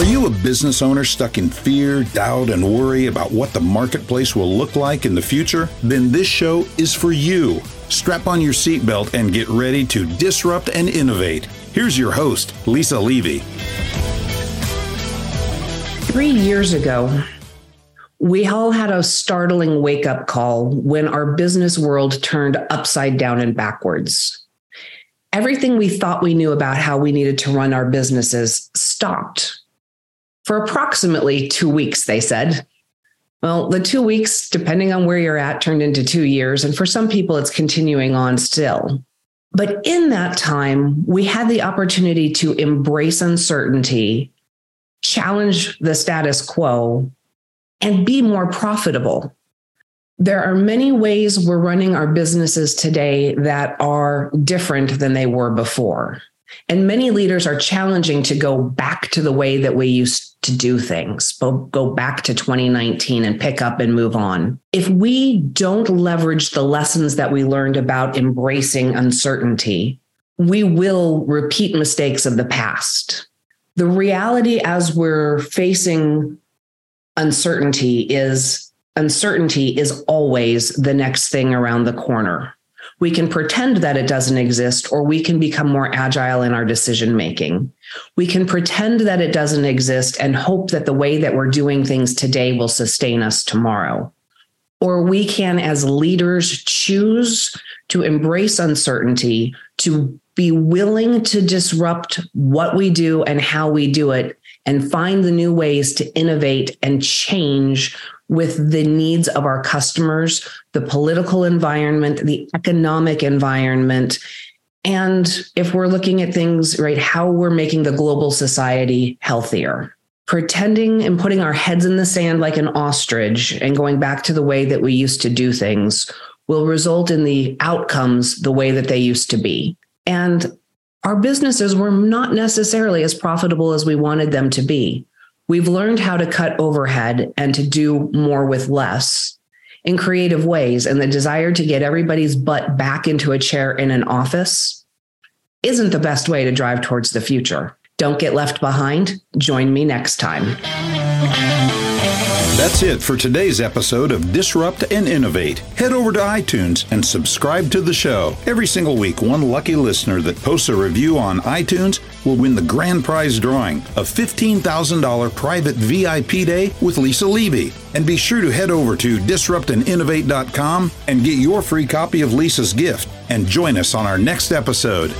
Are you a business owner stuck in fear, doubt, and worry about what the marketplace will look like in the future? Then this show is for you. Strap on your seatbelt and get ready to disrupt and innovate. Here's your host, Lisa Levy. Three years ago, we all had a startling wake up call when our business world turned upside down and backwards. Everything we thought we knew about how we needed to run our businesses stopped for approximately two weeks, they said. Well, the two weeks, depending on where you're at, turned into two years. And for some people, it's continuing on still. But in that time, we had the opportunity to embrace uncertainty, challenge the status quo, and be more profitable. There are many ways we're running our businesses today that are different than they were before. And many leaders are challenging to go back to the way that we used to do things, go back to 2019 and pick up and move on. If we don't leverage the lessons that we learned about embracing uncertainty, we will repeat mistakes of the past. The reality as we're facing uncertainty is uncertainty is always the next thing around the corner. We can pretend that it doesn't exist, or we can become more agile in our decision making. We can pretend that it doesn't exist and hope that the way that we're doing things today will sustain us tomorrow. Or we can, as leaders, choose to embrace uncertainty, to be willing to disrupt what we do and how we do it, and find the new ways to innovate and change with the needs of our customers, the political environment, the economic environment. And if we're looking at things, right, how we're making the global society healthier. Pretending and putting our heads in the sand like an ostrich and going back to the way that we used to do things will result in the outcomes the way that they used to be. And our businesses were not necessarily as profitable as we wanted them to be. We've learned how to cut overhead and to do more with less in creative ways. And the desire to get everybody's butt back into a chair in an office isn't the best way to drive towards the future. Don't get left behind. Join me next time. That's it for today's episode of Disrupt and Innovate. Head over to iTunes and subscribe to the show. Every single week, one lucky listener that posts a review on iTunes will win the grand prize drawing a $15,000 private VIP day with Lisa Levy. And be sure to head over to disruptandinnovate.com and get your free copy of Lisa's gift and join us on our next episode.